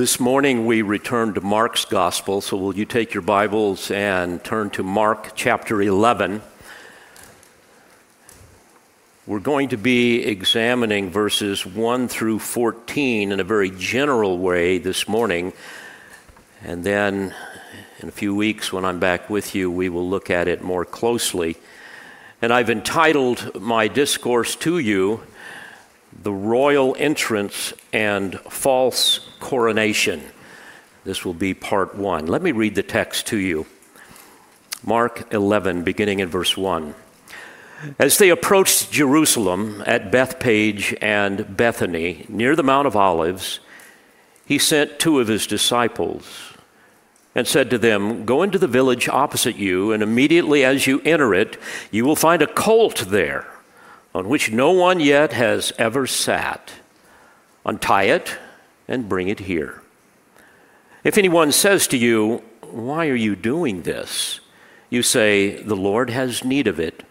This morning we return to Mark's Gospel, so will you take your Bibles and turn to Mark chapter 11? We're going to be examining verses 1 through 14 in a very general way this morning, and then in a few weeks when I'm back with you, we will look at it more closely. And I've entitled my discourse to you, The Royal Entrance and False Coronation. This will be part one. Let me read the text to you. Mark 11, beginning in verse 1. As they approached Jerusalem at Bethphage and Bethany, near the Mount of Olives, he sent two of his disciples and said to them, Go into the village opposite you, and immediately as you enter it, you will find a colt there on which no one yet has ever sat. Untie it and bring it here. If anyone says to you, Why are you doing this? you say, The Lord has need of it,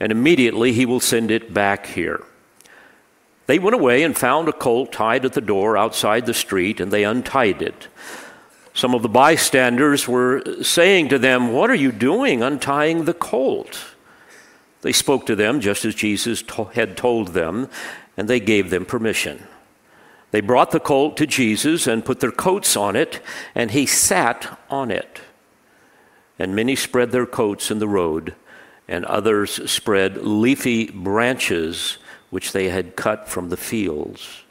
and immediately he will send it back here. They went away and found a colt tied at the door outside the street, and they untied it. Some of the bystanders were saying to them, What are you doing untying the colt? They spoke to them just as Jesus had told them, and they gave them permission. They brought the colt to Jesus and put their coats on it, and he sat on it. And many spread their coats in the road, and others spread leafy branches which they had cut from the fields.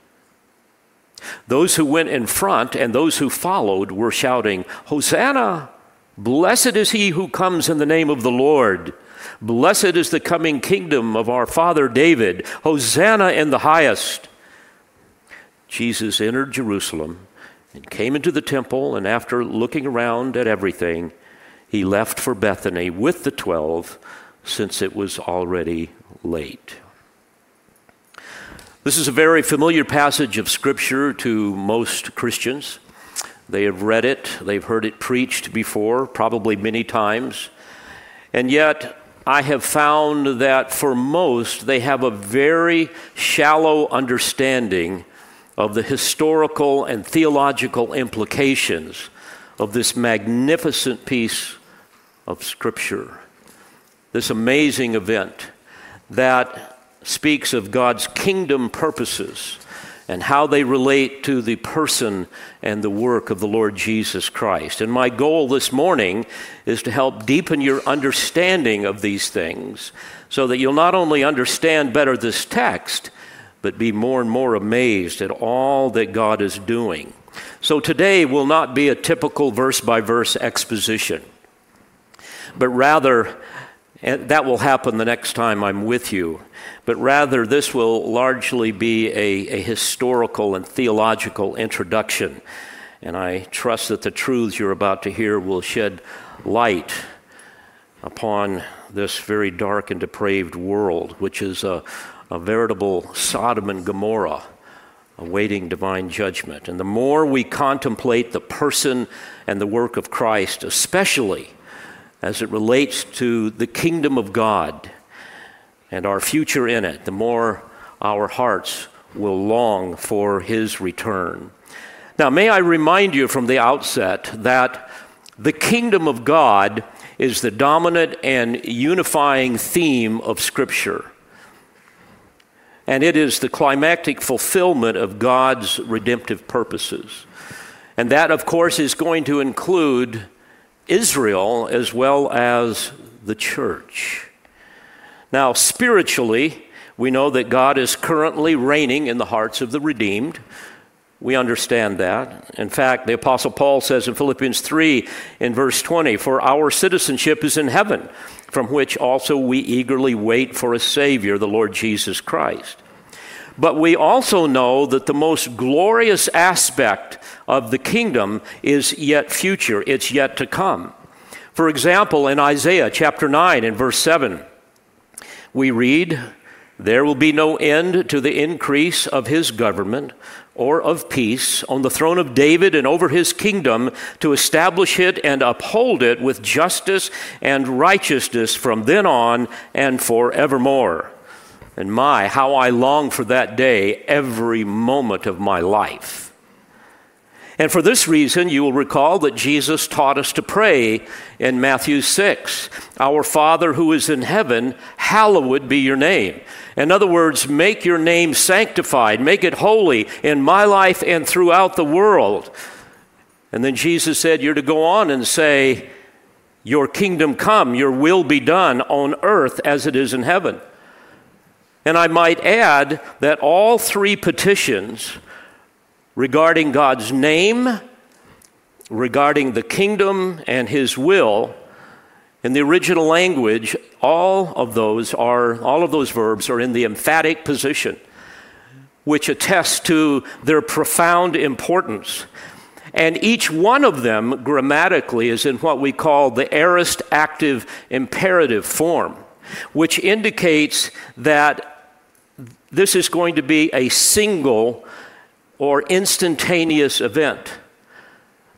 Those who went in front and those who followed were shouting, Hosanna! Blessed is he who comes in the name of the Lord. Blessed is the coming kingdom of our father David. Hosanna in the highest. Jesus entered Jerusalem and came into the temple, and after looking around at everything, he left for Bethany with the twelve, since it was already late. This is a very familiar passage of Scripture to most Christians. They have read it, they've heard it preached before, probably many times. And yet, I have found that for most, they have a very shallow understanding of the historical and theological implications of this magnificent piece of Scripture, this amazing event that speaks of God's kingdom purposes and how they relate to the person and the work of the Lord Jesus Christ. And my goal this morning is to help deepen your understanding of these things so that you'll not only understand better this text, but be more and more amazed at all that God is doing. So today will not be a typical verse by verse exposition, but rather, and that will happen the next time I'm with you but rather this will largely be a, a historical and theological introduction. And I trust that the truths you're about to hear will shed light upon this very dark and depraved world, which is a, a veritable Sodom and Gomorrah awaiting divine judgment. And the more we contemplate the person and the work of Christ, especially as it relates to the kingdom of God, and our future in it, the more our hearts will long for his return. Now, may I remind you from the outset that the kingdom of God is the dominant and unifying theme of Scripture. And it is the climactic fulfillment of God's redemptive purposes. And that, of course, is going to include Israel as well as the church. Now, spiritually, we know that God is currently reigning in the hearts of the redeemed. We understand that. In fact, the Apostle Paul says in Philippians 3 in verse 20, For our citizenship is in heaven, from which also we eagerly wait for a Savior, the Lord Jesus Christ. But we also know that the most glorious aspect of the kingdom is yet future, it's yet to come. For example, in Isaiah chapter 9 and verse 7, we read, There will be no end to the increase of his government or of peace on the throne of David and over his kingdom to establish it and uphold it with justice and righteousness from then on and forevermore. And my, how I long for that day every moment of my life. And for this reason, you will recall that Jesus taught us to pray in Matthew 6 Our Father who is in heaven, hallowed be your name. In other words, make your name sanctified, make it holy in my life and throughout the world. And then Jesus said, You're to go on and say, Your kingdom come, your will be done on earth as it is in heaven. And I might add that all three petitions regarding God's name, regarding the kingdom and his will, in the original language, all of those are all of those verbs are in the emphatic position, which attests to their profound importance. And each one of them grammatically is in what we call the aorist active imperative form, which indicates that this is going to be a single or instantaneous event,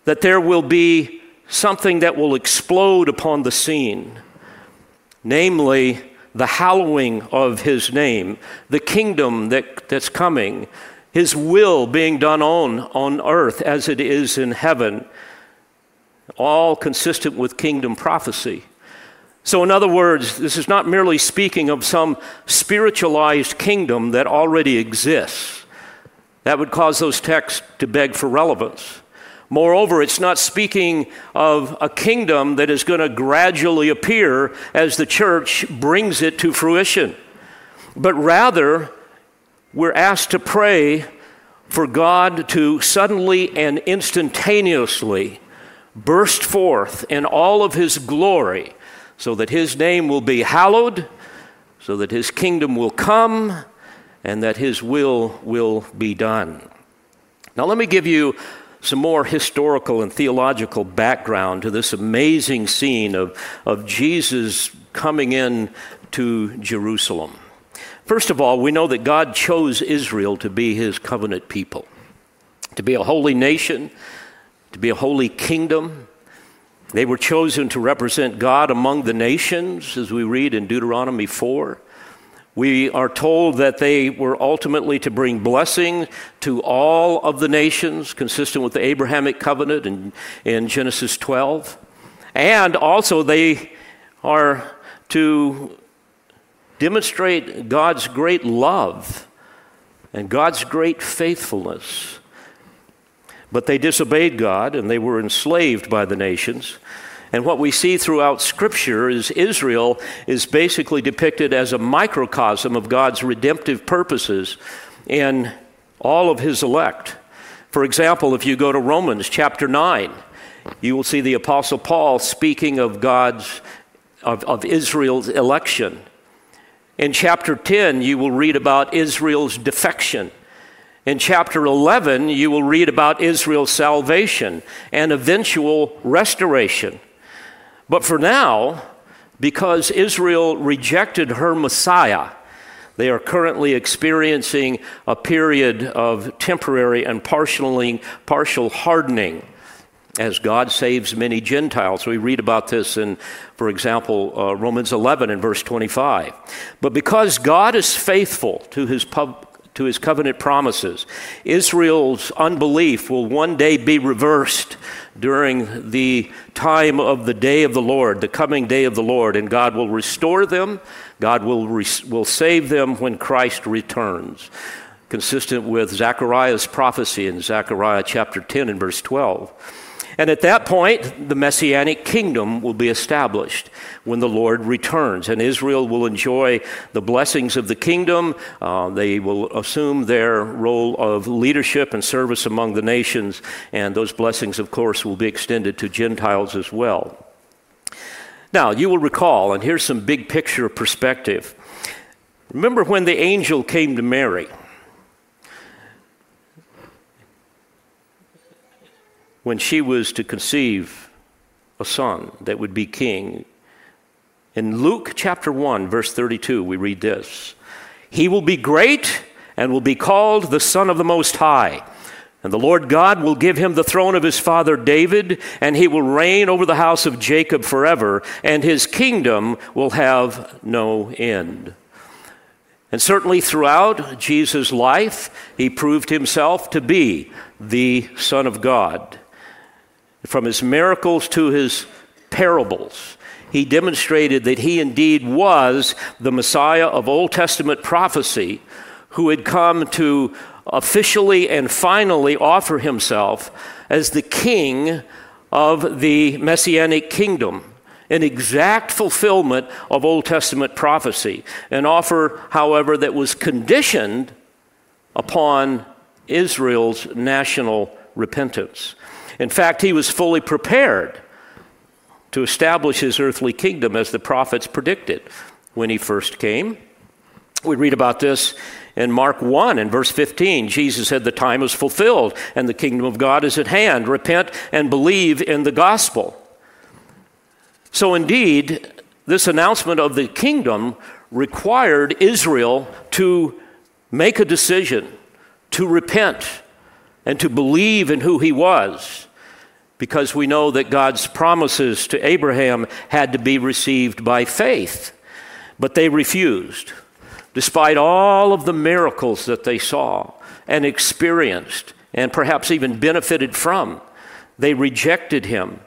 that there will be something that will explode upon the scene, namely the hallowing of his name, the kingdom that, that's coming, his will being done on, on earth as it is in heaven, all consistent with kingdom prophecy. So, in other words, this is not merely speaking of some spiritualized kingdom that already exists. That would cause those texts to beg for relevance. Moreover, it's not speaking of a kingdom that is going to gradually appear as the church brings it to fruition, but rather, we're asked to pray for God to suddenly and instantaneously burst forth in all of His glory so that His name will be hallowed, so that His kingdom will come and that His will will be done. Now, let me give you some more historical and theological background to this amazing scene of, of Jesus coming in to Jerusalem. First of all, we know that God chose Israel to be his covenant people, to be a holy nation, to be a holy kingdom. They were chosen to represent God among the nations, as we read in Deuteronomy 4. We are told that they were ultimately to bring blessing to all of the nations, consistent with the Abrahamic covenant in, in Genesis 12. And also, they are to demonstrate God's great love and God's great faithfulness. But they disobeyed God and they were enslaved by the nations. And what we see throughout Scripture is Israel is basically depicted as a microcosm of God's redemptive purposes in all of His elect. For example, if you go to Romans chapter 9, you will see the Apostle Paul speaking of God's, of, of Israel's election. In chapter 10, you will read about Israel's defection. In chapter 11, you will read about Israel's salvation and eventual restoration. But for now, because Israel rejected her Messiah, they are currently experiencing a period of temporary and partial hardening as God saves many Gentiles. We read about this in, for example, uh, Romans 11 and verse 25. But because God is faithful to his pub, to his covenant promises. Israel's unbelief will one day be reversed during the time of the day of the Lord, the coming day of the Lord, and God will restore them. God will, re- will save them when Christ returns. Consistent with Zechariah's prophecy in Zechariah chapter 10 and verse 12. And at that point, the messianic kingdom will be established when the Lord returns. And Israel will enjoy the blessings of the kingdom. Uh, they will assume their role of leadership and service among the nations. And those blessings, of course, will be extended to Gentiles as well. Now, you will recall, and here's some big picture perspective. Remember when the angel came to Mary? When she was to conceive a son that would be king. In Luke chapter 1, verse 32, we read this He will be great and will be called the Son of the Most High. And the Lord God will give him the throne of his father David, and he will reign over the house of Jacob forever, and his kingdom will have no end. And certainly throughout Jesus' life, he proved himself to be the Son of God. From his miracles to his parables, he demonstrated that he indeed was the Messiah of Old Testament prophecy who had come to officially and finally offer himself as the king of the messianic kingdom, an exact fulfillment of Old Testament prophecy, an offer, however, that was conditioned upon Israel's national repentance. In fact, he was fully prepared to establish his earthly kingdom as the prophets predicted when he first came. We read about this in Mark 1 and verse 15. Jesus said, The time is fulfilled and the kingdom of God is at hand. Repent and believe in the gospel. So, indeed, this announcement of the kingdom required Israel to make a decision, to repent, and to believe in who he was because we know that God's promises to Abraham had to be received by faith. But they refused, despite all of the miracles that they saw and experienced and perhaps even benefited from. They rejected him.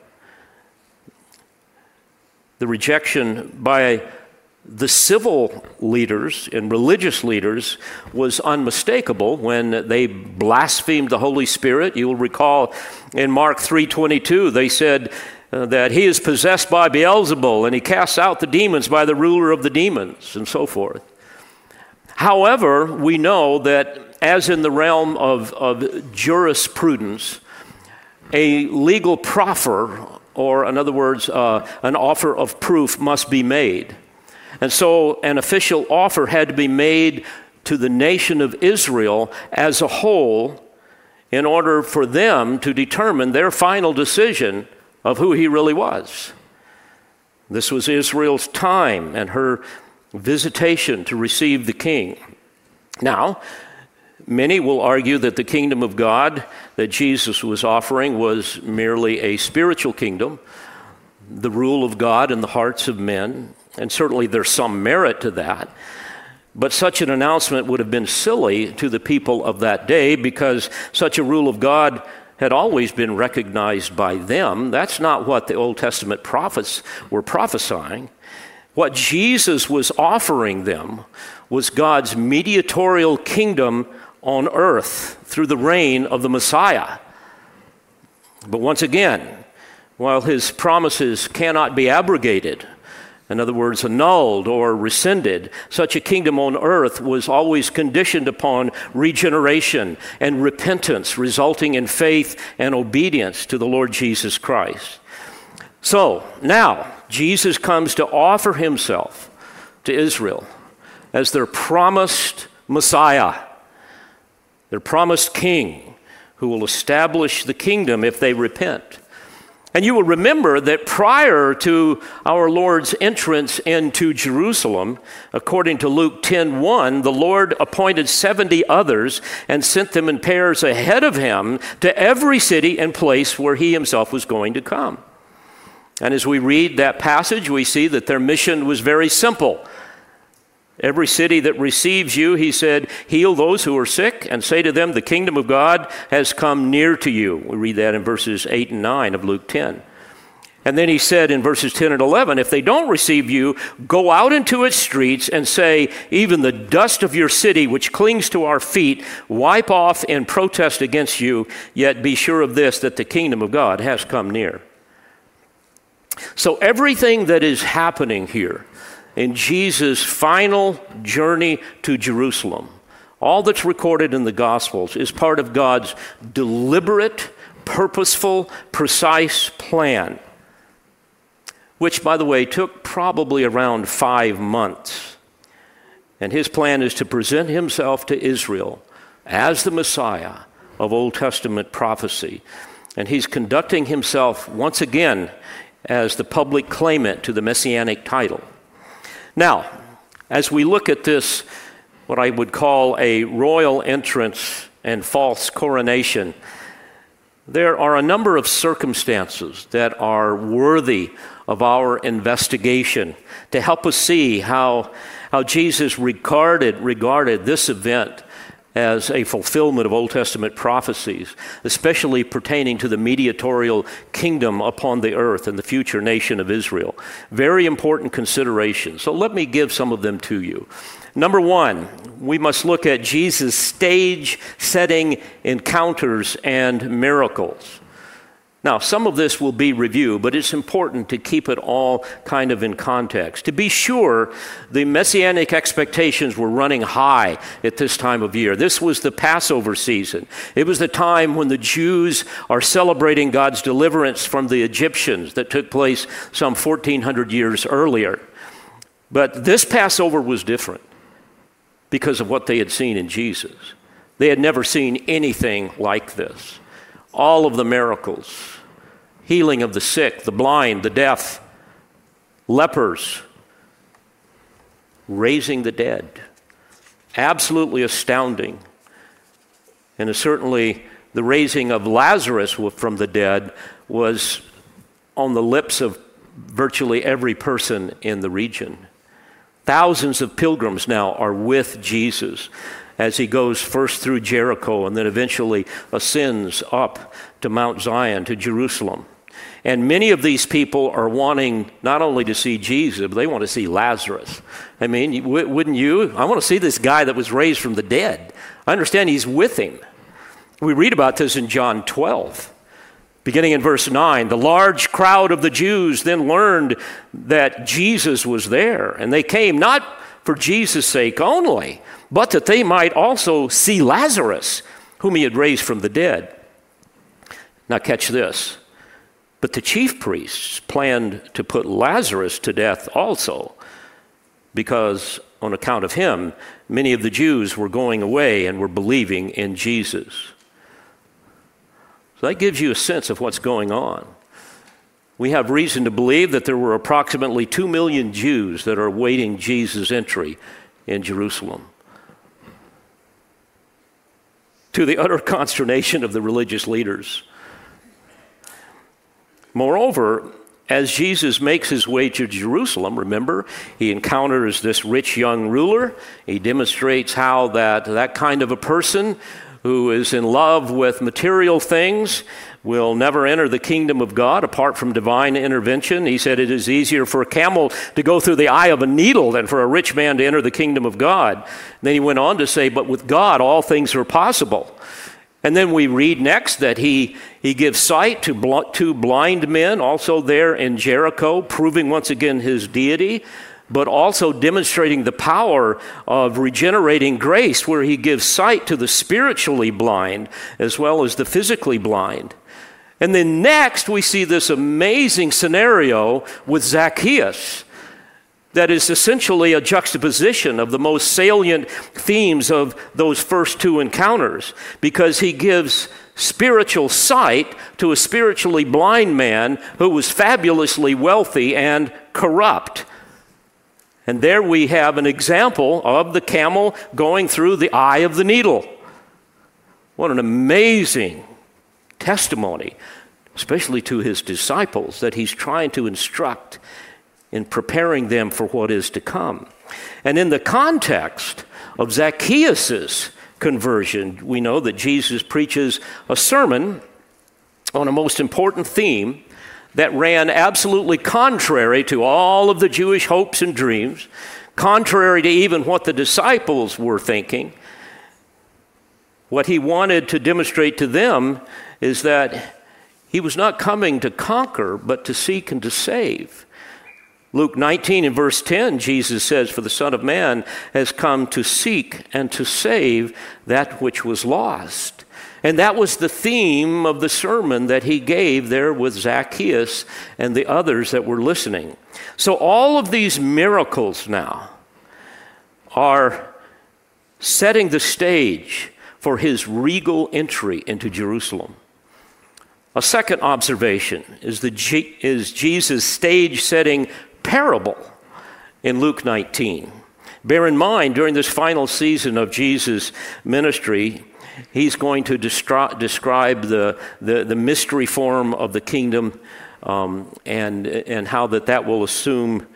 The rejection by the civil leaders and religious leaders was unmistakable when they blasphemed the holy spirit. You will recall in mark 3.22 they said uh, that he is possessed by beelzebul and he casts out the demons by the ruler of the demons and so forth. However we know that as in the realm of, of jurisprudence a legal proffer or in other words uh, an offer of proof must be made and so an official offer had to be made to the nation of Israel as a whole in order for them to determine their final decision of who he really was. This was Israel's time and her visitation to receive the king. Now, many will argue that the kingdom of God that Jesus was offering was merely a spiritual kingdom, the rule of God in the hearts of men, and certainly there's some merit to that. But such an announcement would have been silly to the people of that day because such a rule of God had always been recognized by them. That's not what the Old Testament prophets were prophesying. What Jesus was offering them was God's mediatorial kingdom on earth through the reign of the Messiah. But once again, while his promises cannot be abrogated, in other words, annulled or rescinded. Such a kingdom on earth was always conditioned upon regeneration and repentance, resulting in faith and obedience to the Lord Jesus Christ. So now, Jesus comes to offer himself to Israel as their promised Messiah, their promised king who will establish the kingdom if they repent. And you will remember that prior to our Lord's entrance into Jerusalem, according to Luke 10:1, the Lord appointed 70 others and sent them in pairs ahead of him to every city and place where he himself was going to come. And as we read that passage, we see that their mission was very simple. Every city that receives you, he said, heal those who are sick and say to them, the kingdom of God has come near to you. We read that in verses 8 and 9 of Luke 10. And then he said in verses 10 and 11, if they don't receive you, go out into its streets and say, even the dust of your city, which clings to our feet, wipe off in protest against you, yet be sure of this, that the kingdom of God has come near. So everything that is happening here, in Jesus' final journey to Jerusalem. All that's recorded in the Gospels is part of God's deliberate, purposeful, precise plan, which, by the way, took probably around five months. And his plan is to present himself to Israel as the Messiah of Old Testament prophecy. And he's conducting himself once again as the public claimant to the messianic title. Now, as we look at this, what I would call a royal entrance and false coronation, There are a number of circumstances that are worthy of our investigation to help us see how, how Jesus regarded, regarded this event as a fulfillment of Old Testament prophecies, especially pertaining to the mediatorial kingdom upon the earth and the future nation of Israel. Very important considerations. So let me give some of them to you. Number one, we must look at Jesus' stage setting encounters and miracles. Now, some of this will be review, but it's important to keep it all kind of in context. To be sure, the messianic expectations were running high at this time of year. This was the Passover season. It was the time when the Jews are celebrating God's deliverance from the Egyptians that took place some 1400 years earlier. But this Passover was different because of what they had seen in Jesus. They had never seen anything like this all of the miracles healing of the sick, the blind, the deaf, lepers, raising the dead. Absolutely astounding. And certainly the raising of Lazarus from the dead was on the lips of virtually every person in the region. Thousands of pilgrims now are with Jesus as he goes first through Jericho and then eventually ascends up to Mount Zion, to Jerusalem. And many of these people are wanting not only to see Jesus, but they want to see Lazarus. I mean, wouldn't you? I want to see this guy that was raised from the dead. I understand he's with him. We read about this in John 12. Beginning in verse 9, the large crowd of the Jews then learned that Jesus was there, and they came not for Jesus' sake only, but that they might also see Lazarus, whom he had raised from the dead. Now, catch this. But the chief priests planned to put Lazarus to death also, because on account of him, many of the Jews were going away and were believing in Jesus. So that gives you a sense of what's going on. We have reason to believe that there were approximately 2 million Jews that are awaiting Jesus' entry in Jerusalem. To the utter consternation of the religious leaders. Moreover, as Jesus makes his way to Jerusalem, remember, he encounters this rich young ruler. He demonstrates how that, that kind of a person who is in love with material things will never enter the kingdom of God apart from divine intervention. He said it is easier for a camel to go through the eye of a needle than for a rich man to enter the kingdom of God. And then he went on to say, But with God, all things are possible. And then we read next that he, he gives sight to bl- two blind men, also there in Jericho, proving once again his deity but also demonstrating the power of regenerating grace, where he gives sight to the spiritually blind as well as the physically blind. And then next, we see this amazing scenario with Zacchaeus that is essentially a juxtaposition of the most salient themes of those first two encounters because he gives spiritual sight to a spiritually blind man who was fabulously wealthy and corrupt. And there we have an example of the camel going through the eye of the needle. What an amazing testimony, especially to his disciples, that he's trying to instruct in preparing them for what is to come. And in the context of Zacchaeus' conversion, we know that Jesus preaches a sermon on a most important theme that ran absolutely contrary to all of the Jewish hopes and dreams, contrary to even what the disciples were thinking. What he wanted to demonstrate to them is that he was not coming to conquer, but to seek and to save. Luke 19 and verse 10, Jesus says, For the Son of Man has come to seek and to save that which was lost. And that was the theme of the sermon that he gave there with Zacchaeus and the others that were listening. So, all of these miracles now are setting the stage for his regal entry into Jerusalem. A second observation is, the G- is Jesus' stage setting parable in Luke 19. Bear in mind, during this final season of Jesus' ministry, he's going to destri- describe the, the, the, mystery form of the kingdom um, and, and how that, that will assume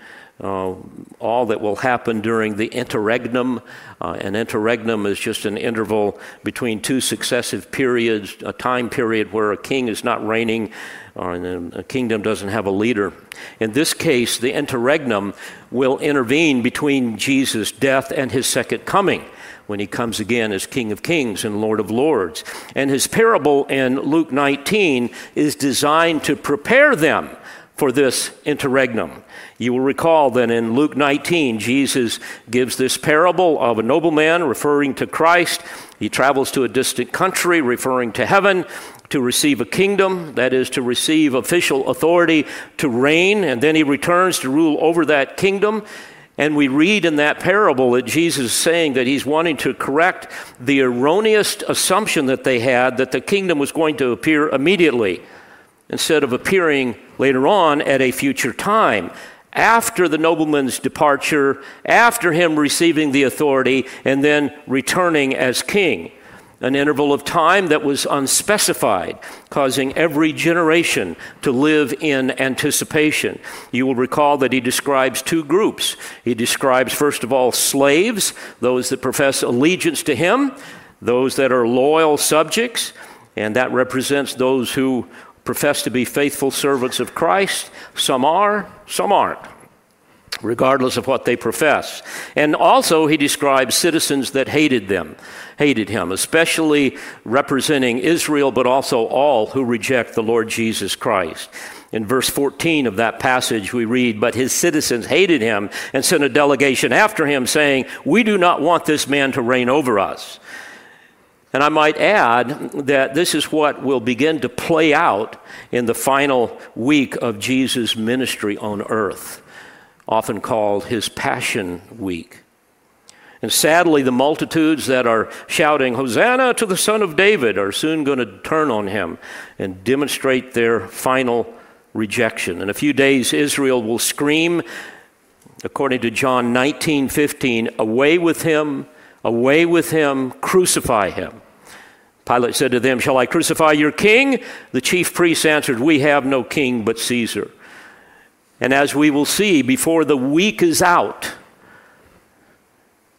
uh, all that will happen during the interregnum. Uh, an interregnum is just an interval between two successive periods, a time period where a king is not reigning uh, and a kingdom doesn't have a leader. In this case, the interregnum will intervene between Jesus' death and his second coming when he comes again as King of Kings and Lord of Lords. And his parable in Luke 19 is designed to prepare them for this interregnum. You will recall that in Luke 19, Jesus gives this parable of a nobleman referring to Christ. He travels to a distant country, referring to heaven, to receive a kingdom, that is, to receive official authority to reign, and then he returns to rule over that kingdom. And we read in that parable that Jesus is saying that he's wanting to correct the erroneous assumption that they had that the kingdom was going to appear immediately instead of appearing later on at a future time. After the nobleman's departure, after him receiving the authority, and then returning as king. An interval of time that was unspecified, causing every generation to live in anticipation. You will recall that he describes two groups. He describes, first of all, slaves, those that profess allegiance to him, those that are loyal subjects, and that represents those who profess to be faithful servants of Christ. Some are, some aren't, regardless of what they profess. And also, he describes citizens that hated them, hated him, especially representing Israel, but also all who reject the Lord Jesus Christ. In verse 14 of that passage, we read, But his citizens hated him and sent a delegation after him, saying, We do not want this man to reign over us. And I might add that this is what will begin to play out in the final week of Jesus' ministry on earth, often called his Passion Week. And sadly, the multitudes that are shouting, Hosanna to the Son of David, are soon going to turn on him and demonstrate their final rejection. In a few days, Israel will scream, according to John 19 15, Away with him! Away with him, crucify him. Pilate said to them, Shall I crucify your king? The chief priests answered, We have no king but Caesar. And as we will see, before the week is out,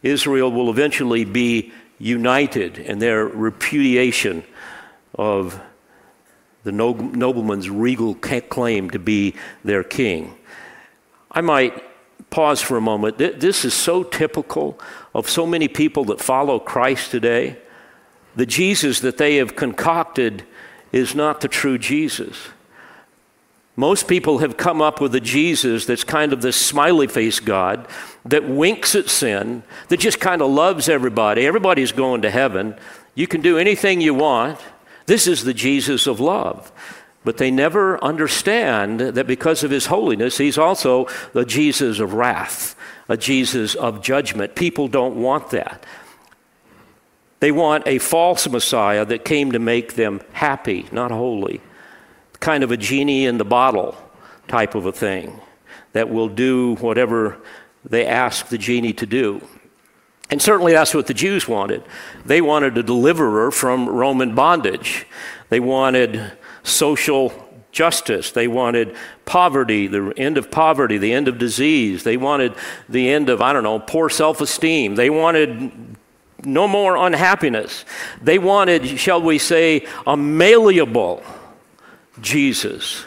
Israel will eventually be united in their repudiation of the nobleman's regal claim to be their king. I might pause for a moment. This is so typical of so many people that follow Christ today. The Jesus that they have concocted is not the true Jesus. Most people have come up with a Jesus that's kind of this smiley face God that winks at sin, that just kind of loves everybody. Everybody's going to heaven. You can do anything you want. This is the Jesus of love. But they never understand that because of his holiness, he's also the Jesus of wrath, a Jesus of judgment. People don't want that. They want a false Messiah that came to make them happy, not holy. Kind of a genie in the bottle type of a thing that will do whatever they ask the genie to do. And certainly that's what the Jews wanted. They wanted a deliverer from Roman bondage. They wanted social justice. They wanted poverty, the end of poverty, the end of disease. They wanted the end of, I don't know, poor self esteem. They wanted no more unhappiness. They wanted, shall we say, a malleable Jesus,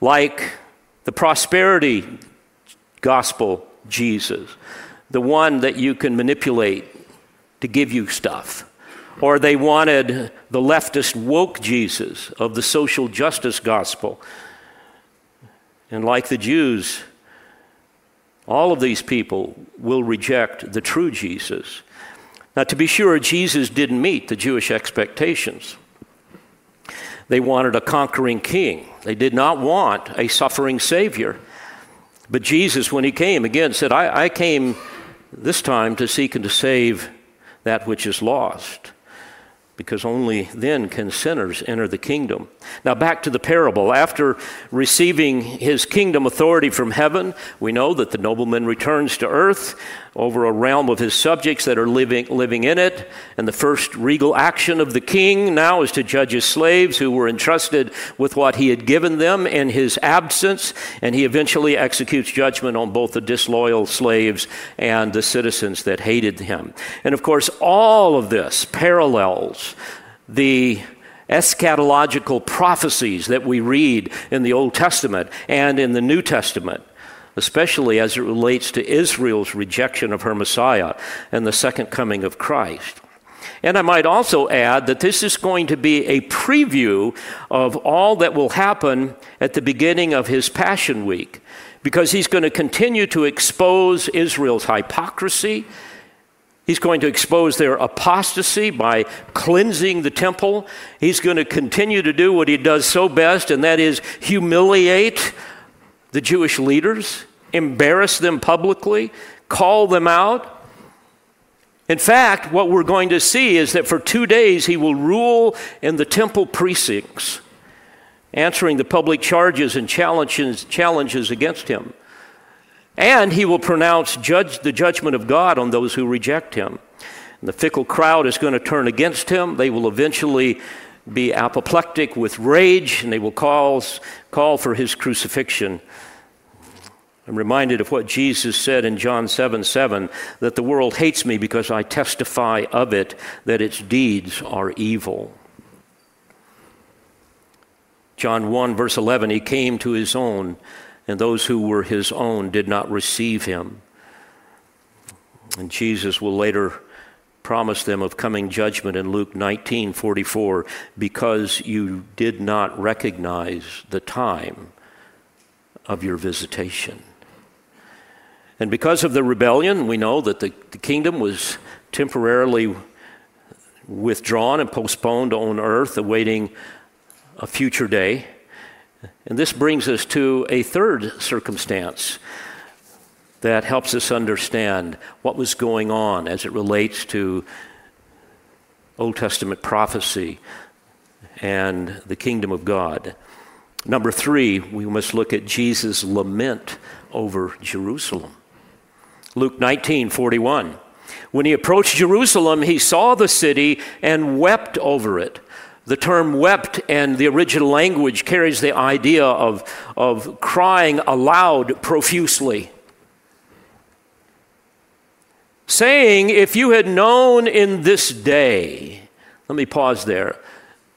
like the prosperity gospel Jesus, the one that you can manipulate to give you stuff. Or they wanted the leftist woke Jesus of the social justice gospel. And like the Jews, all of these people will reject the true Jesus now, to be sure, Jesus didn't meet the Jewish expectations. They wanted a conquering king, they did not want a suffering Savior. But Jesus, when he came, again said, I, I came this time to seek and to save that which is lost because only then can sinners enter the kingdom. Now, back to the parable. After receiving his kingdom authority from heaven, we know that the nobleman returns to earth over a realm of his subjects that are living, living in it. And the first regal action of the king now is to judge his slaves who were entrusted with what he had given them in his absence. And he eventually executes judgment on both the disloyal slaves and the citizens that hated him. And of course, all of this parallels the eschatological prophecies that we read in the Old Testament and in the New Testament, especially as it relates to Israel's rejection of her Messiah and the second coming of Christ. And I might also add that this is going to be a preview of all that will happen at the beginning of his Passion Week, because he's going to continue to expose Israel's hypocrisy He's going to expose their apostasy by cleansing the temple. He's going to continue to do what he does so best, and that is humiliate the Jewish leaders, embarrass them publicly, call them out. In fact, what we're going to see is that for two days he will rule in the temple precincts, answering the public charges and challenges, challenges against him. And he will pronounce judge, the judgment of God on those who reject him. And the fickle crowd is going to turn against him. They will eventually be apoplectic with rage, and they will call, call for his crucifixion. I'm reminded of what Jesus said in John 7 7 that the world hates me because I testify of it that its deeds are evil. John 1, verse 11, he came to his own and those who were his own did not receive him. And Jesus will later promise them of coming judgment in Luke 19 44 because you did not recognize the time of your visitation. And because of the rebellion, we know that the, the kingdom was temporarily withdrawn and postponed on earth, awaiting a future day. And this brings us to a third circumstance that helps us understand what was going on as it relates to Old Testament prophecy and the kingdom of God. Number three, we must look at Jesus' lament over Jerusalem. Luke 19 41. When he approached Jerusalem, he saw the city and wept over it the term wept and the original language carries the idea of, of crying aloud profusely. Saying, If you had known in this day, let me pause there.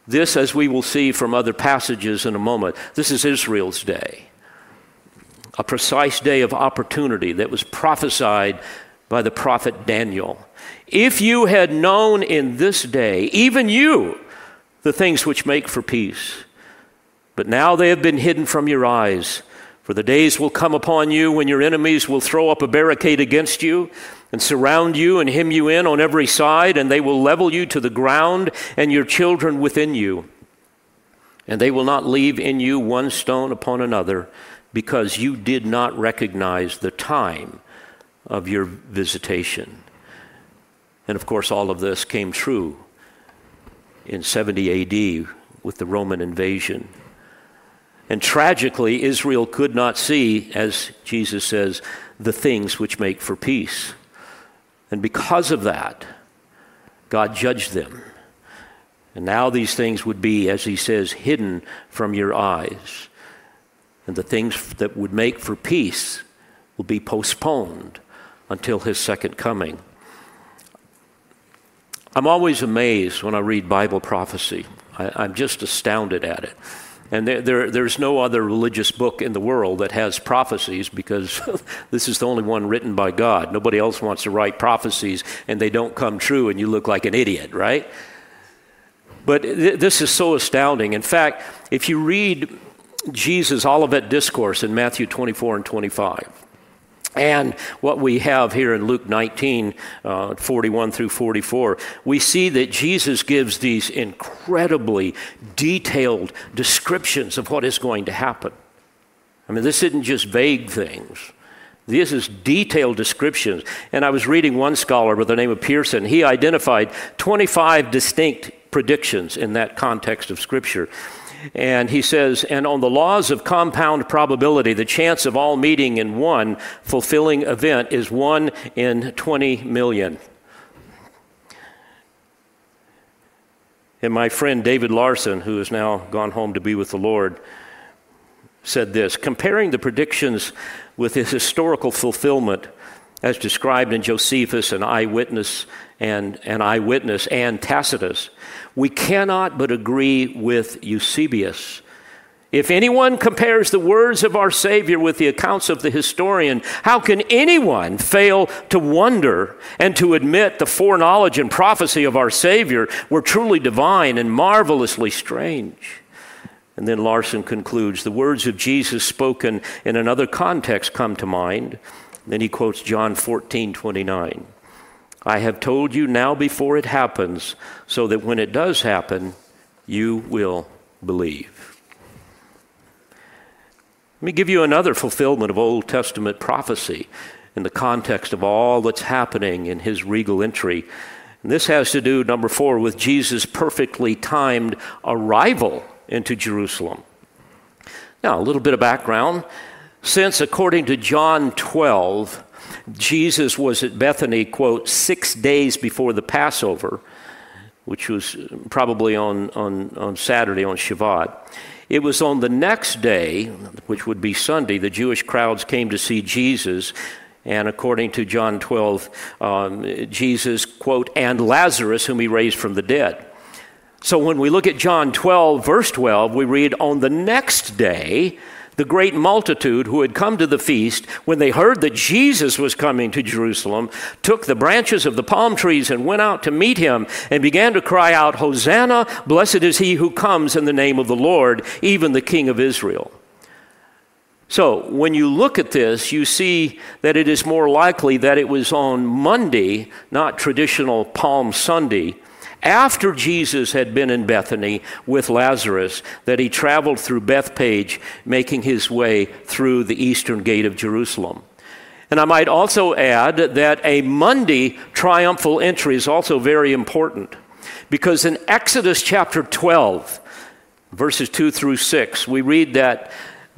This, as we will see from other passages in a moment, this is Israel's day. A precise day of opportunity that was prophesied by the prophet Daniel. If you had known in this day, even you, the things which make for peace. But now they have been hidden from your eyes. For the days will come upon you when your enemies will throw up a barricade against you and surround you and hem you in on every side, and they will level you to the ground and your children within you. And they will not leave in you one stone upon another, because you did not recognize the time of your visitation. And of course, all of this came true in 70 AD with the Roman invasion. And tragically, Israel could not see, as Jesus says, the things which make for peace. And because of that, God judged them. And now these things would be, as he says, hidden from your eyes. And the things that would make for peace will be postponed until his second coming. I'm always amazed when I read Bible prophecy. I, am just astounded at it. And there, there, there's no other religious book in the world that has prophecies because this is the only one written by God. Nobody else wants to write prophecies and they don't come true and you look like an idiot, right? But th- this is so astounding. In fact, if you read Jesus' Olivet Discourse in Matthew 24 and 25, and what we have here in Luke 19, uh, 41 through 44, we see that Jesus gives these incredibly detailed descriptions of what is going to happen. I mean, this isn't just vague things. This is detailed descriptions. And I was reading one scholar by the name of Pearson. He identified 25 distinct predictions in that context of Scripture. And he says, and on the laws of compound probability, the chance of all meeting in one fulfilling event is 1 in 20 million. And my friend David Larson, who has now gone home to be with the Lord, said this comparing the predictions with his historical fulfillment as described in Josephus and eyewitness and an eyewitness and Tacitus, we cannot but agree with Eusebius. If anyone compares the words of our Savior with the accounts of the historian, how can anyone fail to wonder and to admit the foreknowledge and prophecy of our Savior were truly divine and marvelously strange? And then Larson concludes the words of Jesus spoken in another context come to mind. Then he quotes John 14 29. I have told you now before it happens, so that when it does happen, you will believe. Let me give you another fulfillment of Old Testament prophecy in the context of all that's happening in his regal entry. And this has to do, number four, with Jesus' perfectly timed arrival into Jerusalem. Now, a little bit of background. Since, according to John 12, Jesus was at Bethany, quote, six days before the Passover, which was probably on, on, on Saturday, on Shavuot. It was on the next day, which would be Sunday, the Jewish crowds came to see Jesus. And according to John 12, um, Jesus, quote, and Lazarus, whom he raised from the dead. So when we look at John 12, verse 12, we read, On the next day, the great multitude who had come to the feast, when they heard that Jesus was coming to Jerusalem, took the branches of the palm trees and went out to meet him and began to cry out, Hosanna, blessed is he who comes in the name of the Lord, even the King of Israel. So, when you look at this, you see that it is more likely that it was on Monday, not traditional Palm Sunday, after Jesus had been in Bethany with Lazarus that he traveled through Bethphage, making his way through the eastern gate of Jerusalem. And I might also add that a Monday triumphal entry is also very important because in Exodus chapter 12, verses 2 through 6, we read that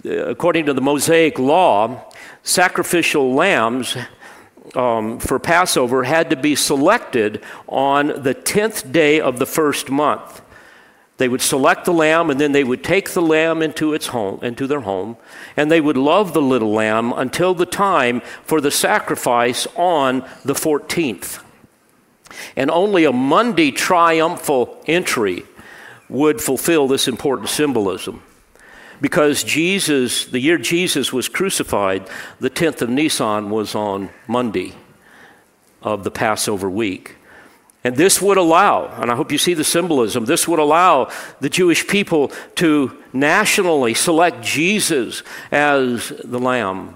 uh, according to the Mosaic law, sacrificial lambs um, for Passover had to be selected on the 10th day of the first month. They would select the lamb and then they would take the lamb into its home, into their home, and they would love the little lamb until the time for the sacrifice on the 14th. And only a Monday triumphal entry would fulfill this important symbolism because Jesus, the year Jesus was crucified, the 10th of Nisan was on Monday of the Passover week. And this would allow, and I hope you see the symbolism, this would allow the Jewish people to nationally select Jesus as the Lamb,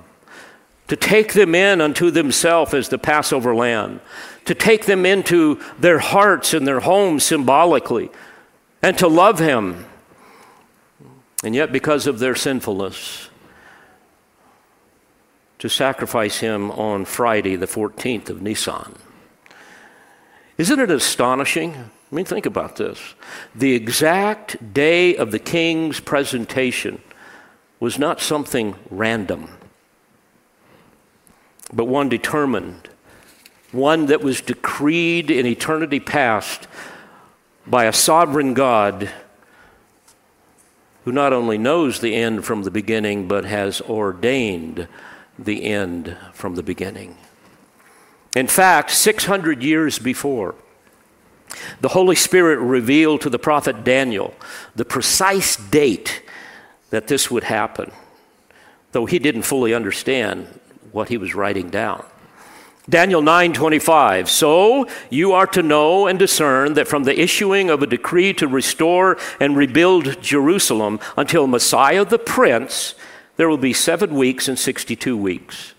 to take them in unto themselves as the Passover lamb, to take them into their hearts and their homes symbolically, and to love Him and yet, because of their sinfulness, to sacrifice him on Friday, the 14th of Nisan. Isn't it astonishing? I mean, think about this. The exact day of the king's presentation was not something random, but one determined, one that was decreed in eternity past by a sovereign God who not only knows the end from the beginning, but has ordained the end from the beginning. In fact, 600 years before, the Holy Spirit revealed to the prophet Daniel the precise date that this would happen, though he didn't fully understand what he was writing down. Daniel 9:25 So you are to know and discern that from the issuing of a decree to restore and rebuild Jerusalem until Messiah the prince there will be 7 weeks and 62 weeks.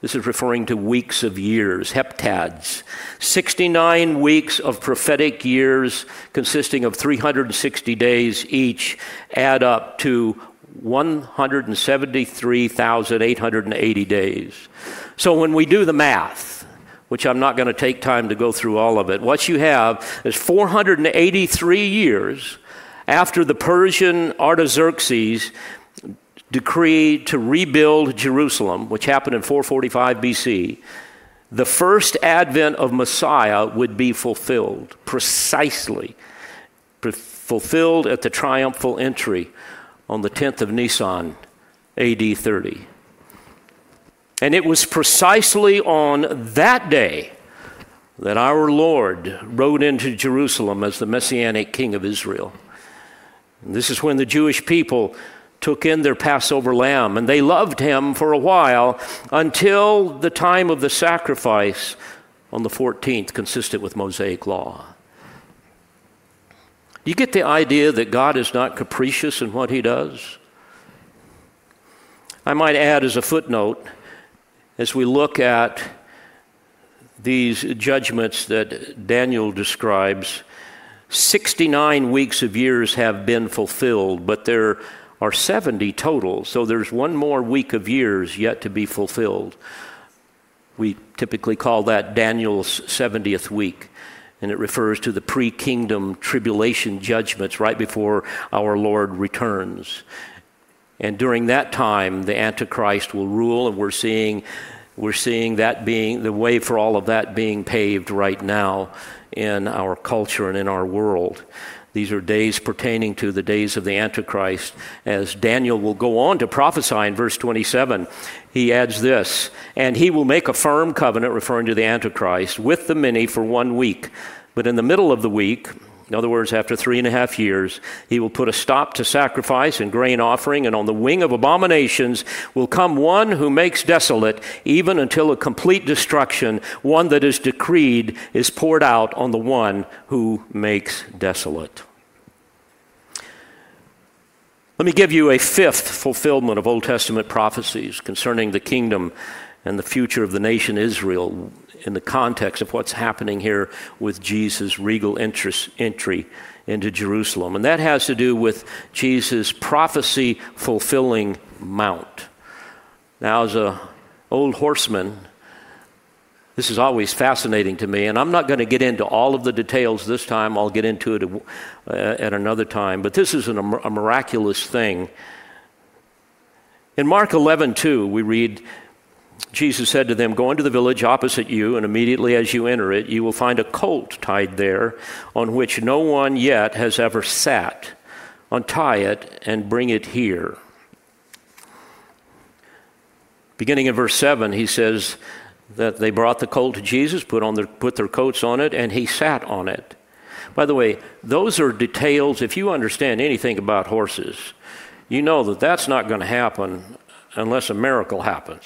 This is referring to weeks of years, heptads. 69 weeks of prophetic years consisting of 360 days each add up to 173,880 days. So when we do the math, which I'm not going to take time to go through all of it, what you have is 483 years after the Persian Artaxerxes decreed to rebuild Jerusalem, which happened in 445 BC, the first advent of Messiah would be fulfilled precisely, fulfilled at the triumphal entry on the 10th of Nisan, AD 30. And it was precisely on that day that our Lord rode into Jerusalem as the Messianic King of Israel. And this is when the Jewish people took in their Passover lamb, and they loved him for a while until the time of the sacrifice on the 14th, consistent with Mosaic law. Do you get the idea that God is not capricious in what he does? I might add as a footnote, as we look at these judgments that Daniel describes, 69 weeks of years have been fulfilled, but there are 70 total, so there's one more week of years yet to be fulfilled. We typically call that Daniel's 70th week, and it refers to the pre kingdom tribulation judgments right before our Lord returns. And during that time, the Antichrist will rule, and we're seeing, we're seeing that being the way for all of that being paved right now in our culture and in our world. These are days pertaining to the days of the Antichrist, as Daniel will go on to prophesy in verse 27. He adds this, and he will make a firm covenant, referring to the Antichrist, with the many for one week. But in the middle of the week, in other words, after three and a half years, he will put a stop to sacrifice and grain offering, and on the wing of abominations will come one who makes desolate, even until a complete destruction, one that is decreed, is poured out on the one who makes desolate. Let me give you a fifth fulfillment of Old Testament prophecies concerning the kingdom and the future of the nation Israel in the context of what's happening here with Jesus' regal interest, entry into Jerusalem. And that has to do with Jesus' prophecy fulfilling mount. Now, as an old horseman, this is always fascinating to me, and I'm not going to get into all of the details this time. I'll get into it uh, at another time. But this is a miraculous thing. In Mark 11, 2, we read, Jesus said to them, Go into the village opposite you, and immediately as you enter it, you will find a colt tied there on which no one yet has ever sat. Untie it and bring it here. Beginning in verse 7, he says that they brought the colt to Jesus, put, on their, put their coats on it, and he sat on it. By the way, those are details. If you understand anything about horses, you know that that's not going to happen unless a miracle happens.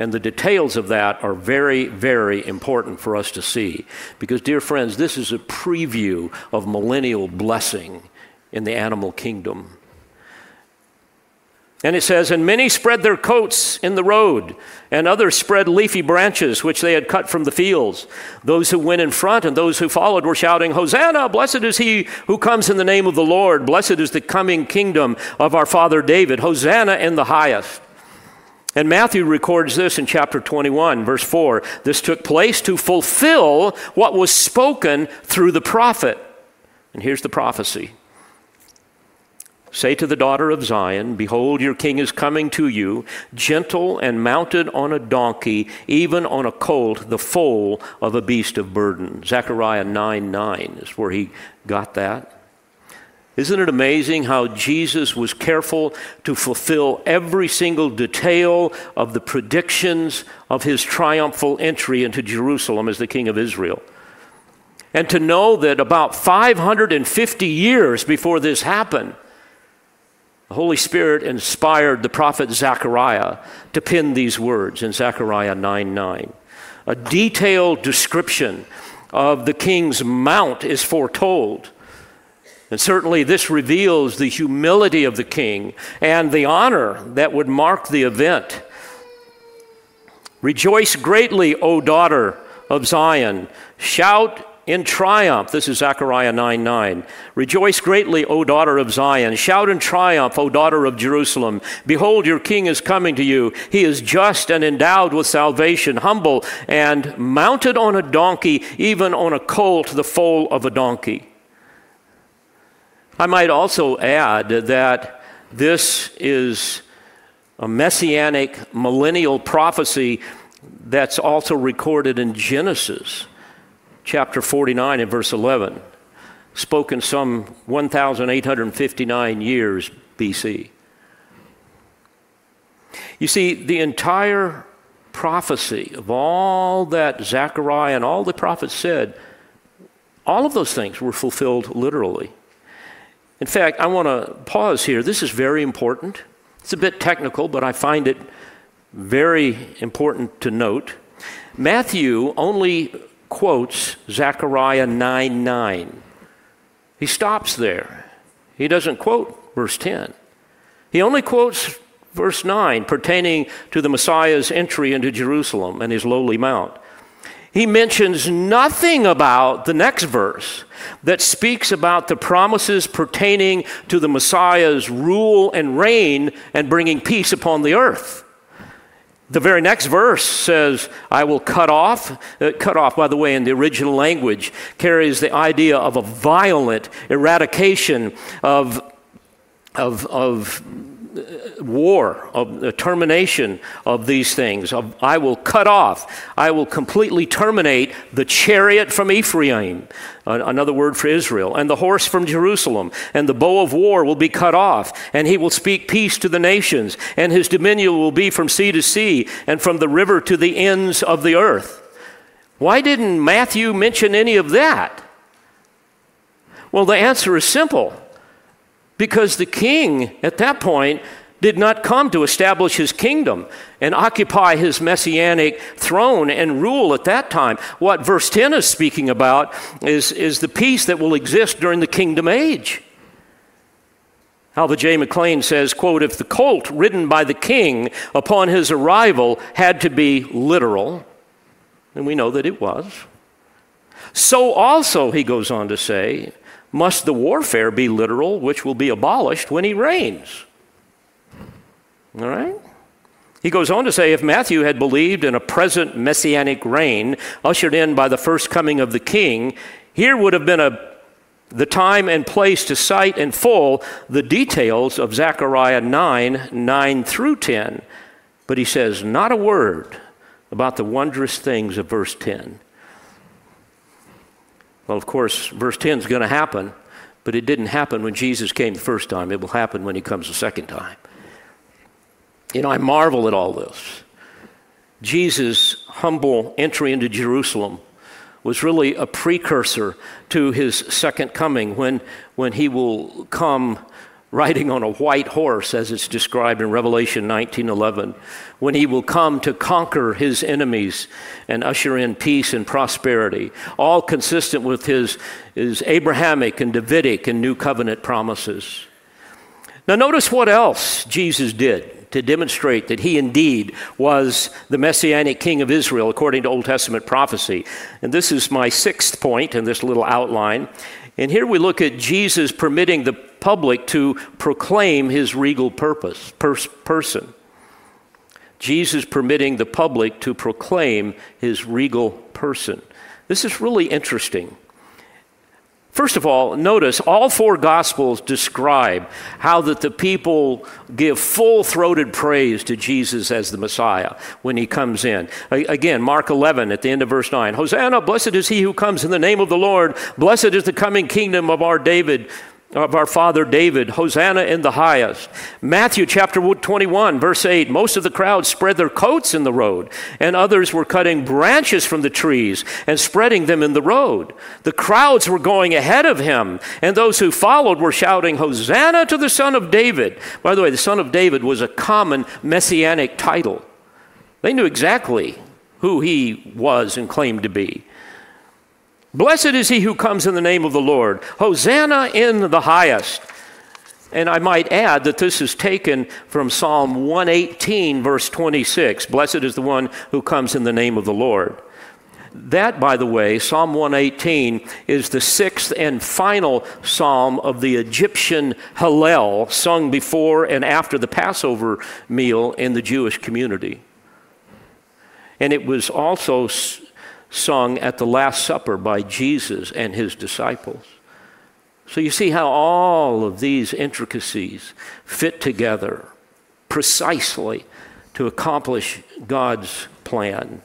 And the details of that are very, very important for us to see. Because, dear friends, this is a preview of millennial blessing in the animal kingdom. And it says, And many spread their coats in the road, and others spread leafy branches which they had cut from the fields. Those who went in front and those who followed were shouting, Hosanna! Blessed is he who comes in the name of the Lord. Blessed is the coming kingdom of our father David. Hosanna in the highest. And Matthew records this in chapter 21, verse 4. This took place to fulfill what was spoken through the prophet. And here's the prophecy Say to the daughter of Zion, Behold, your king is coming to you, gentle and mounted on a donkey, even on a colt, the foal of a beast of burden. Zechariah 9 9 is where he got that. Isn't it amazing how Jesus was careful to fulfill every single detail of the predictions of his triumphal entry into Jerusalem as the King of Israel? And to know that about 550 years before this happened, the Holy Spirit inspired the prophet Zechariah to pen these words in Zechariah 9 9. A detailed description of the king's mount is foretold and certainly, this reveals the humility of the king and the honor that would mark the event. Rejoice greatly, O daughter of Zion. Shout in triumph. This is Zechariah 9 9. Rejoice greatly, O daughter of Zion. Shout in triumph, O daughter of Jerusalem. Behold, your king is coming to you. He is just and endowed with salvation, humble and mounted on a donkey, even on a colt, the foal of a donkey. I might also add that this is a messianic millennial prophecy that's also recorded in Genesis chapter 49 and verse 11, spoken some 1,859 years BC. You see, the entire prophecy of all that Zechariah and all the prophets said, all of those things were fulfilled literally. In fact, I want to pause here. This is very important. It's a bit technical, but I find it very important to note. Matthew only quotes Zechariah 9 9. He stops there. He doesn't quote verse 10. He only quotes verse 9 pertaining to the Messiah's entry into Jerusalem and his lowly mount. He mentions nothing about the next verse that speaks about the promises pertaining to the Messiah's rule and reign and bringing peace upon the earth. The very next verse says, I will cut off. Uh, cut off, by the way, in the original language, carries the idea of a violent eradication of, of, of war, of the termination of these things. Of, I will cut off, I will completely terminate the chariot from Ephraim, uh, another word for Israel, and the horse from Jerusalem, and the bow of war will be cut off, and he will speak peace to the nations, and his dominion will be from sea to sea, and from the river to the ends of the earth. Why didn't Matthew mention any of that? Well, the answer is simple because the king at that point did not come to establish his kingdom and occupy his messianic throne and rule at that time. What verse 10 is speaking about is, is the peace that will exist during the kingdom age. Alva J. McClain says, quote, if the colt ridden by the king upon his arrival had to be literal, and we know that it was, so also, he goes on to say, must the warfare be literal, which will be abolished when he reigns. All right? He goes on to say if Matthew had believed in a present messianic reign ushered in by the first coming of the king, here would have been a, the time and place to cite in full the details of Zechariah 9 9 through 10. But he says not a word about the wondrous things of verse 10. Well, of course, verse 10 is going to happen, but it didn't happen when Jesus came the first time. It will happen when he comes the second time. You know, I marvel at all this. Jesus' humble entry into Jerusalem was really a precursor to his second coming when, when he will come riding on a white horse as it's described in Revelation 19:11 when he will come to conquer his enemies and usher in peace and prosperity all consistent with his, his Abrahamic and Davidic and new covenant promises. Now notice what else Jesus did to demonstrate that he indeed was the messianic king of Israel according to Old Testament prophecy. And this is my sixth point in this little outline and here we look at Jesus permitting the public to proclaim his regal purpose, pers- person. Jesus permitting the public to proclaim his regal person. This is really interesting. First of all, notice all four gospels describe how that the people give full-throated praise to Jesus as the Messiah when he comes in. Again, Mark 11 at the end of verse 9. Hosanna, blessed is he who comes in the name of the Lord. Blessed is the coming kingdom of our David of our father David, Hosanna in the highest. Matthew chapter 21, verse 8 most of the crowd spread their coats in the road, and others were cutting branches from the trees and spreading them in the road. The crowds were going ahead of him, and those who followed were shouting, Hosanna to the Son of David. By the way, the Son of David was a common messianic title. They knew exactly who he was and claimed to be. Blessed is he who comes in the name of the Lord. Hosanna in the highest. And I might add that this is taken from Psalm 118, verse 26. Blessed is the one who comes in the name of the Lord. That, by the way, Psalm 118 is the sixth and final psalm of the Egyptian Hallel, sung before and after the Passover meal in the Jewish community. And it was also sung at the Last Supper by Jesus and his disciples. So you see how all of these intricacies fit together precisely to accomplish God's plan.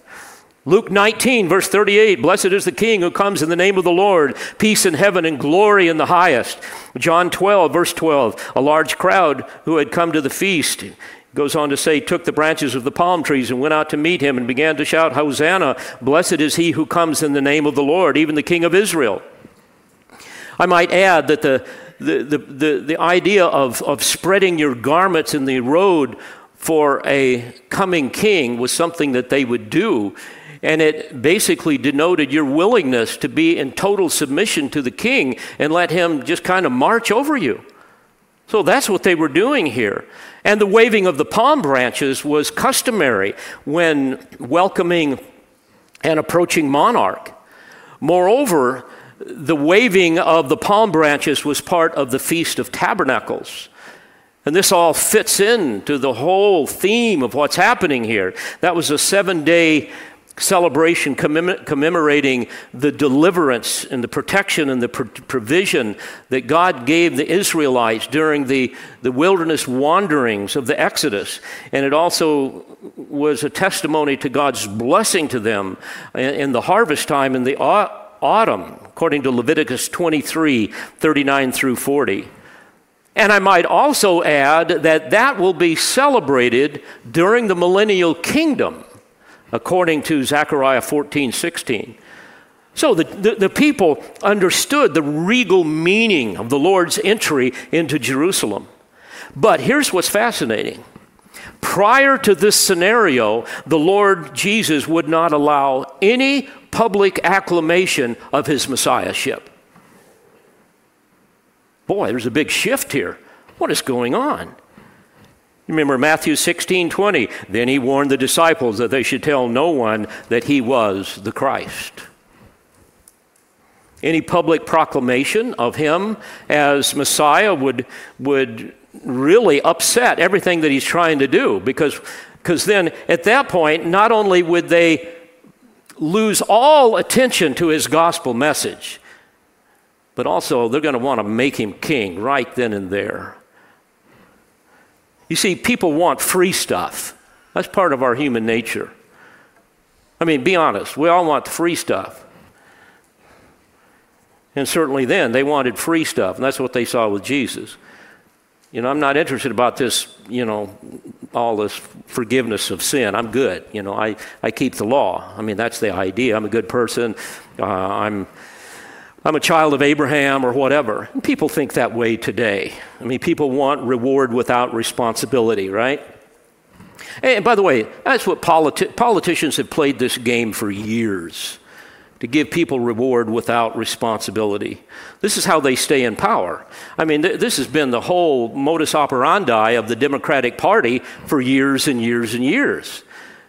Luke 19, verse 38 Blessed is the King who comes in the name of the Lord, peace in heaven and glory in the highest. John 12, verse 12 A large crowd who had come to the feast goes on to say, took the branches of the palm trees and went out to meet him and began to shout, Hosanna, blessed is he who comes in the name of the Lord, even the King of Israel. I might add that the, the, the, the, the idea of, of spreading your garments in the road for a coming king was something that they would do. And it basically denoted your willingness to be in total submission to the king and let him just kind of march over you. So that's what they were doing here. And the waving of the palm branches was customary when welcoming an approaching monarch. Moreover, the waving of the palm branches was part of the Feast of Tabernacles. And this all fits into the whole theme of what's happening here. That was a seven day celebration commemorating the deliverance and the protection and the provision that God gave the Israelites during the, the wilderness wanderings of the Exodus. And it also was a testimony to God's blessing to them in the harvest time in the autumn, according to Leviticus 23 39 through 40. And I might also add that that will be celebrated during the millennial kingdom, according to Zechariah 14 16. So the, the, the, people understood the regal meaning of the Lord's entry into Jerusalem. But here's what's fascinating. Prior to this scenario, the Lord Jesus would not allow any public acclamation of his messiahship. Boy, there's a big shift here. What is going on? Remember Matthew 16 20. Then he warned the disciples that they should tell no one that he was the Christ. Any public proclamation of him as Messiah would, would really upset everything that he's trying to do because because then at that point, not only would they lose all attention to his gospel message, but also they're going to want to make him king right then and there. You see, people want free stuff. That's part of our human nature. I mean, be honest, we all want the free stuff. And certainly then, they wanted free stuff, and that's what they saw with Jesus. You know, I'm not interested about this, you know, all this forgiveness of sin. I'm good. You know, I, I keep the law. I mean, that's the idea. I'm a good person. Uh, I'm, I'm a child of Abraham or whatever. And people think that way today. I mean, people want reward without responsibility, right? And by the way, that's what politi- politicians have played this game for years to give people reward without responsibility. This is how they stay in power. I mean, th- this has been the whole modus operandi of the Democratic Party for years and years and years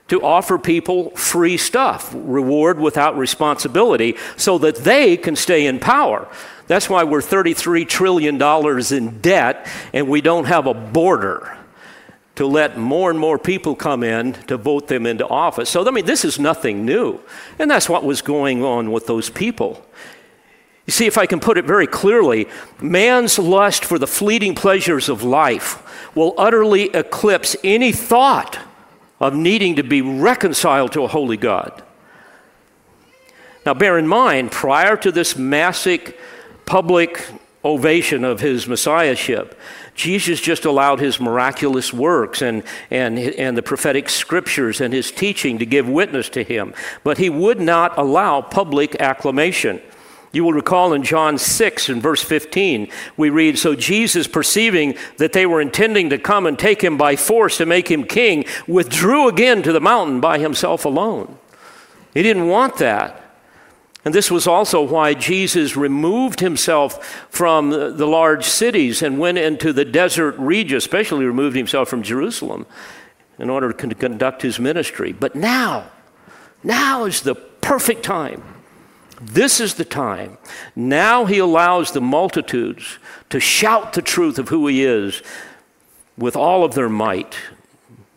to offer people free stuff, reward without responsibility, so that they can stay in power. That's why we're $33 trillion in debt and we don't have a border to let more and more people come in to vote them into office. So, I mean, this is nothing new. And that's what was going on with those people. You see, if I can put it very clearly, man's lust for the fleeting pleasures of life will utterly eclipse any thought of needing to be reconciled to a holy God. Now, bear in mind, prior to this massive public ovation of his messiahship, Jesus just allowed his miraculous works and, and, and the prophetic scriptures and his teaching to give witness to him. But he would not allow public acclamation. You will recall in John 6 and verse 15, we read So Jesus, perceiving that they were intending to come and take him by force to make him king, withdrew again to the mountain by himself alone. He didn't want that. And this was also why Jesus removed himself from the large cities and went into the desert region, especially removed himself from Jerusalem in order to conduct his ministry. But now, now is the perfect time. This is the time. Now he allows the multitudes to shout the truth of who he is with all of their might.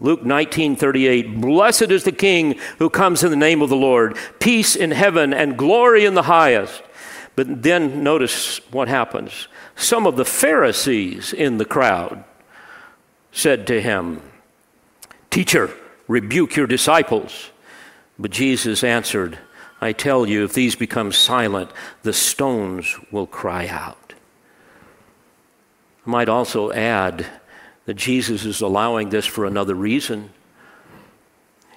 Luke 19:38 Blessed is the king who comes in the name of the Lord peace in heaven and glory in the highest But then notice what happens. Some of the Pharisees in the crowd said to him, Teacher, rebuke your disciples. But Jesus answered, I tell you, if these become silent, the stones will cry out. I might also add that Jesus is allowing this for another reason.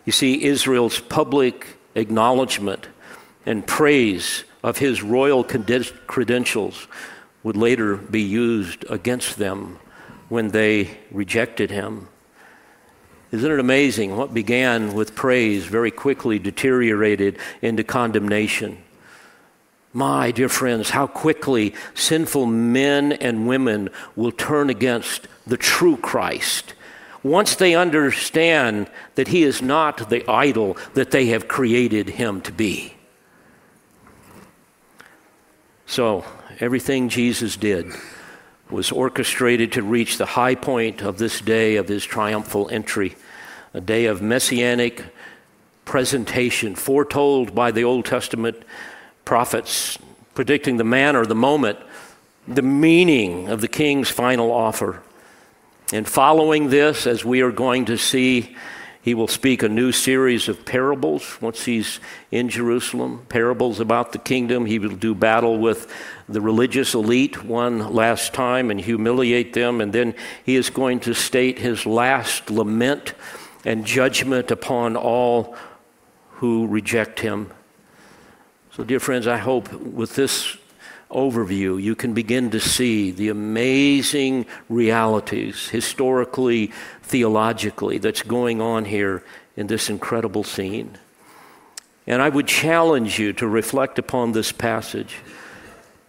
You see, Israel's public acknowledgement and praise of his royal credentials would later be used against them when they rejected him. Isn't it amazing? What began with praise very quickly deteriorated into condemnation. My dear friends, how quickly sinful men and women will turn against the true Christ once they understand that he is not the idol that they have created him to be. So, everything Jesus did was orchestrated to reach the high point of this day of his triumphal entry, a day of messianic presentation foretold by the Old Testament prophets, predicting the manner, the moment, the meaning of the king's final offer. And following this, as we are going to see, he will speak a new series of parables once he's in Jerusalem, parables about the kingdom. He will do battle with the religious elite one last time and humiliate them. And then he is going to state his last lament and judgment upon all who reject him. So, dear friends, I hope with this overview, you can begin to see the amazing realities, historically, theologically, that's going on here in this incredible scene. And I would challenge you to reflect upon this passage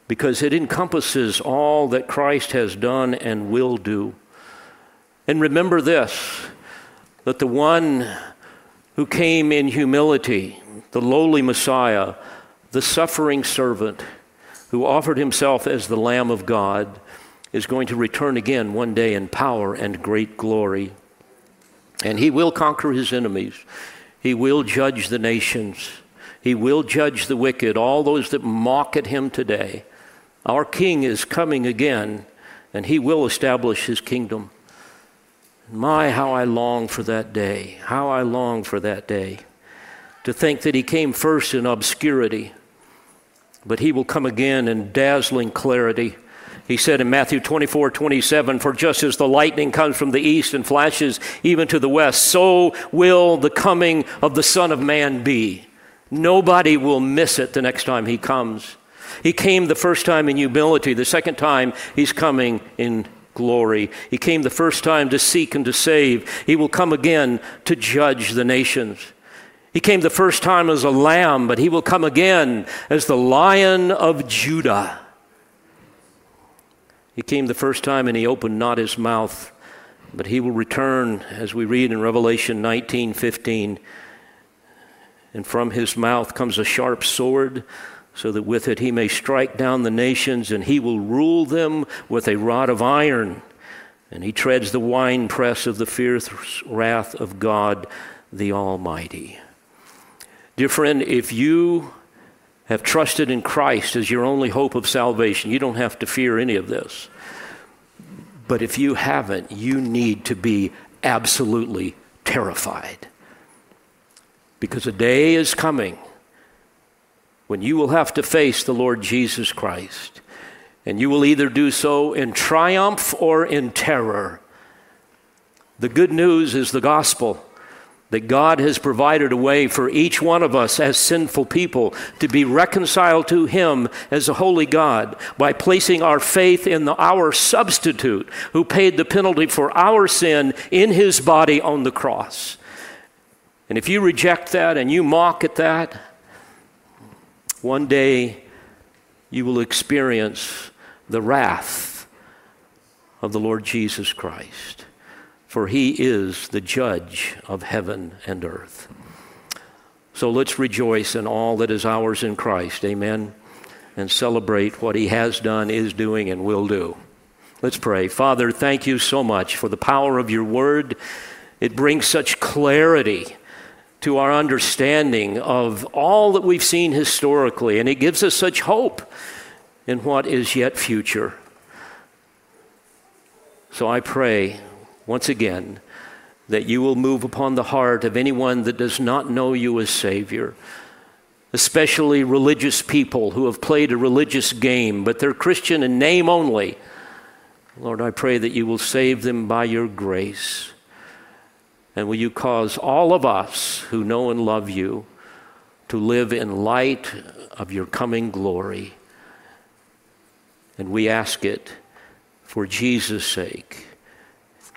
because it encompasses all that Christ has done and will do. And remember this that the one who came in humility, the lowly Messiah, the suffering servant, who offered himself as the Lamb of God, is going to return again one day in power and great glory. And he will conquer his enemies. He will judge the nations. He will judge the wicked, all those that mock at him today. Our King is coming again, and he will establish his kingdom. My, how I long for that day. How I long for that day. To think that he came first in obscurity but he will come again in dazzling clarity. He said in Matthew 24, 27, For just as the lightning comes from the east and flashes even to the west, so will the coming of the Son of Man be. Nobody will miss it the next time he comes. He came the first time in humility, the second time he's coming in glory. He came the first time to seek and to save. He will come again to judge the nations. He came the first time as a lamb, but he will come again as the lion of Judah. He came the first time and he opened not his mouth, but he will return, as we read in Revelation 19 15. And from his mouth comes a sharp sword, so that with it he may strike down the nations, and he will rule them with a rod of iron. And he treads the winepress of the fierce wrath of God the Almighty. Dear friend, if you have trusted in Christ as your only hope of salvation, you don't have to fear any of this. But if you haven't, you need to be absolutely terrified. Because a day is coming when you will have to face the Lord Jesus Christ. And you will either do so in triumph or in terror. The good news is the gospel that God has provided a way for each one of us as sinful people to be reconciled to Him as a holy God by placing our faith in the, our substitute who paid the penalty for our sin in His body on the cross. And if you reject that and you mock at that, one day you will experience the wrath of the Lord Jesus Christ for he is the judge of heaven and earth. So let's rejoice in all that is ours in Christ. Amen. And celebrate what he has done, is doing, and will do. Let's pray. Father, thank you so much for the power of your word. It brings such clarity to our understanding of all that we've seen historically, and it gives us such hope in what is yet future. So I pray once again that you will move upon the heart of anyone that does not know you as Savior, especially religious people who have played a religious game, but they're Christian in name only. Lord, I pray that you will save them by your grace. And will you cause all of us who know and love you to live in light of your coming glory? And we ask it for Jesus' sake.